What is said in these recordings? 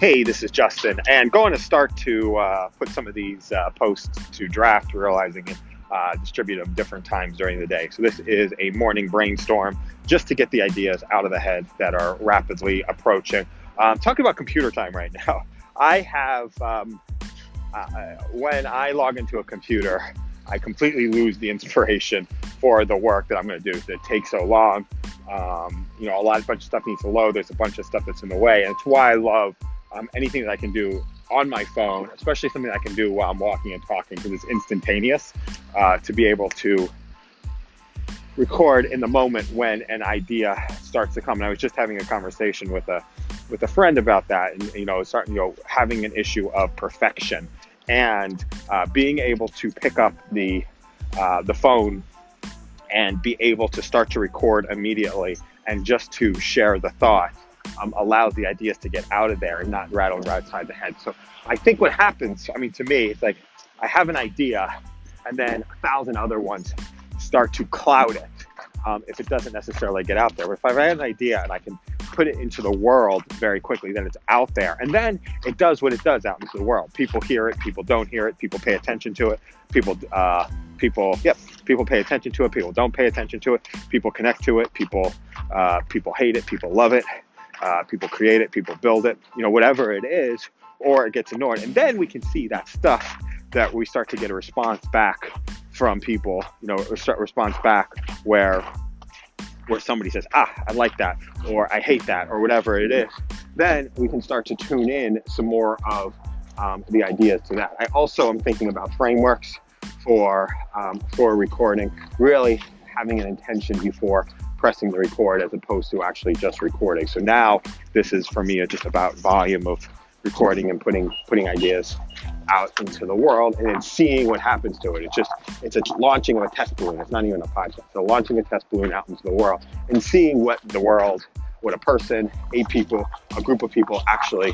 Hey, this is Justin, and going to start to uh, put some of these uh, posts to draft, realizing it uh, distribute them different times during the day. So this is a morning brainstorm just to get the ideas out of the head that are rapidly approaching. Um, talking about computer time right now, I have um, uh, when I log into a computer, I completely lose the inspiration for the work that I'm going to do. It takes so long. Um, you know, a lot, of bunch of stuff needs to load. There's a bunch of stuff that's in the way, and it's why I love um, anything that I can do on my phone, especially something I can do while I'm walking and talking because it's instantaneous uh, to be able to record in the moment when an idea starts to come. And I was just having a conversation with a with a friend about that, and you know, starting you know having an issue of perfection and uh, being able to pick up the uh, the phone and be able to start to record immediately and just to share the thought um, allows the ideas to get out of there and not rattle outside the head. So I think what happens, I mean, to me, it's like I have an idea and then a thousand other ones start to cloud it um, if it doesn't necessarily get out there. But if I have an idea and I can put it into the world very quickly, then it's out there. And then it does what it does out into the world. People hear it, people don't hear it, people pay attention to it, people, uh, people, yep, people pay attention to it, people don't pay attention to it, people connect to it, people, uh, people hate it, people love it. Uh, people create it, people build it, you know, whatever it is, or it gets ignored. And then we can see that stuff that we start to get a response back from people, you know, response back where where somebody says, ah, I like that, or I hate that, or whatever it is, then we can start to tune in some more of um, the ideas to that. I also am thinking about frameworks for um, for recording, really having an intention before pressing the record as opposed to actually just recording. So now this is for me just about volume of recording and putting putting ideas out into the world and then seeing what happens to it. It's just it's a launching of a test balloon. It's not even a podcast. So launching a test balloon out into the world and seeing what the world, what a person, eight people, a group of people actually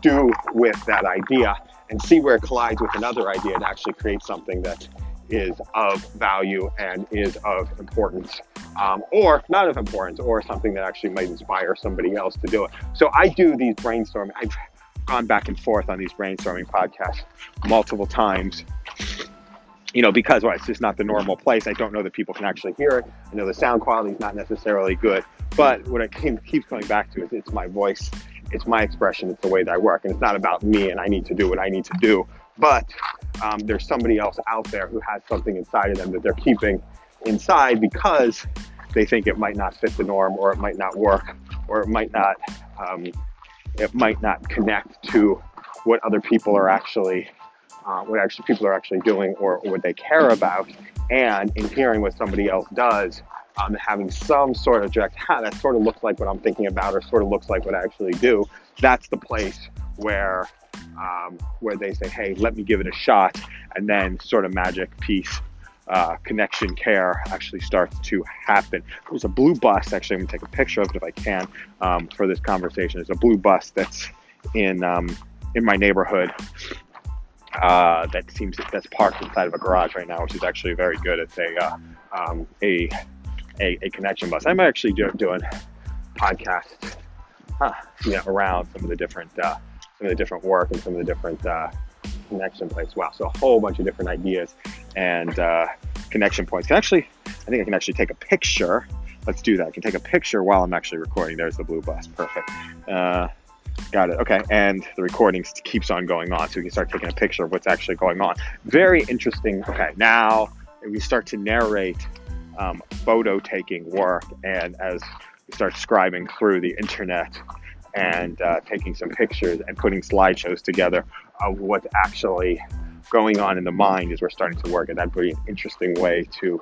do with that idea and see where it collides with another idea to actually create something that is of value and is of importance, um, or not of importance, or something that actually might inspire somebody else to do it. So I do these brainstorming. I've gone back and forth on these brainstorming podcasts multiple times. You know, because well, it's just not the normal place. I don't know that people can actually hear it. I know the sound quality is not necessarily good, but what I keep coming back to is it's my voice, it's my expression, it's the way that I work, and it's not about me and I need to do what I need to do but um, there's somebody else out there who has something inside of them that they're keeping inside because they think it might not fit the norm or it might not work or it might not um, it might not connect to what other people are actually uh, what actually people are actually doing or, or, what they care about and in hearing what somebody else does um, having some sort of direct ha, that sort of looks like what i'm thinking about or sort of looks like what i actually do that's the place where um, where they say, hey, let me give it a shot. And then sort of magic piece uh, connection care actually starts to happen. There's a blue bus, actually, I'm gonna take a picture of it if I can um, for this conversation. There's a blue bus that's in, um, in my neighborhood uh, that seems that's parked inside of a garage right now, which is actually very good. It's a, uh, um, a, a, a, connection bus. I'm actually do, doing podcasts huh, you know, around some of the different uh, some of the different work and some of the different uh, connection points. Wow, so a whole bunch of different ideas and uh, connection points. Can actually, I think I can actually take a picture. Let's do that. I can take a picture while I'm actually recording. There's the blue bus. Perfect. Uh, got it. Okay, and the recording keeps on going on, so we can start taking a picture of what's actually going on. Very interesting. Okay, now we start to narrate um, photo taking work, and as we start scribing through the internet and uh, taking some pictures and putting slideshows together of what's actually going on in the mind as we're starting to work. And that'd be an interesting way to,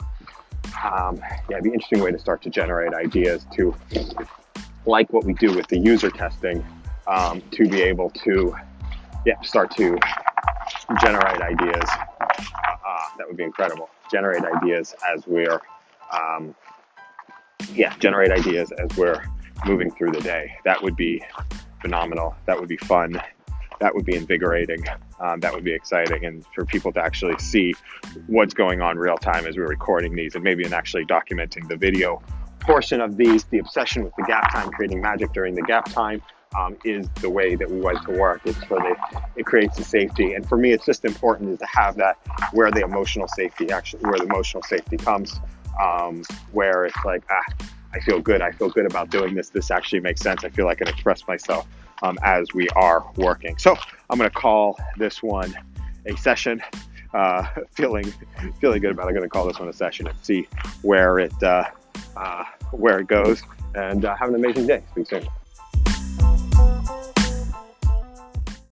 um, yeah, be an interesting way to start to generate ideas to, like what we do with the user testing, um, to be able to, yeah, start to generate ideas. Uh, that would be incredible. Generate ideas as we're, um, yeah, generate ideas as we're moving through the day. That would be phenomenal. That would be fun. That would be invigorating. Um, that would be exciting. And for people to actually see what's going on real time as we're recording these and maybe in actually documenting the video portion of these, the obsession with the gap time, creating magic during the gap time um, is the way that we went to work. It's for the, it creates the safety. And for me, it's just important is to have that where the emotional safety actually, where the emotional safety comes, um, where it's like, ah, I feel good. I feel good about doing this. This actually makes sense. I feel like I can express myself um, as we are working. So I'm going to call this one a session. Uh, feeling feeling good about. It. I'm going to call this one a session and see where it uh, uh, where it goes. And uh, have an amazing day. Speak soon.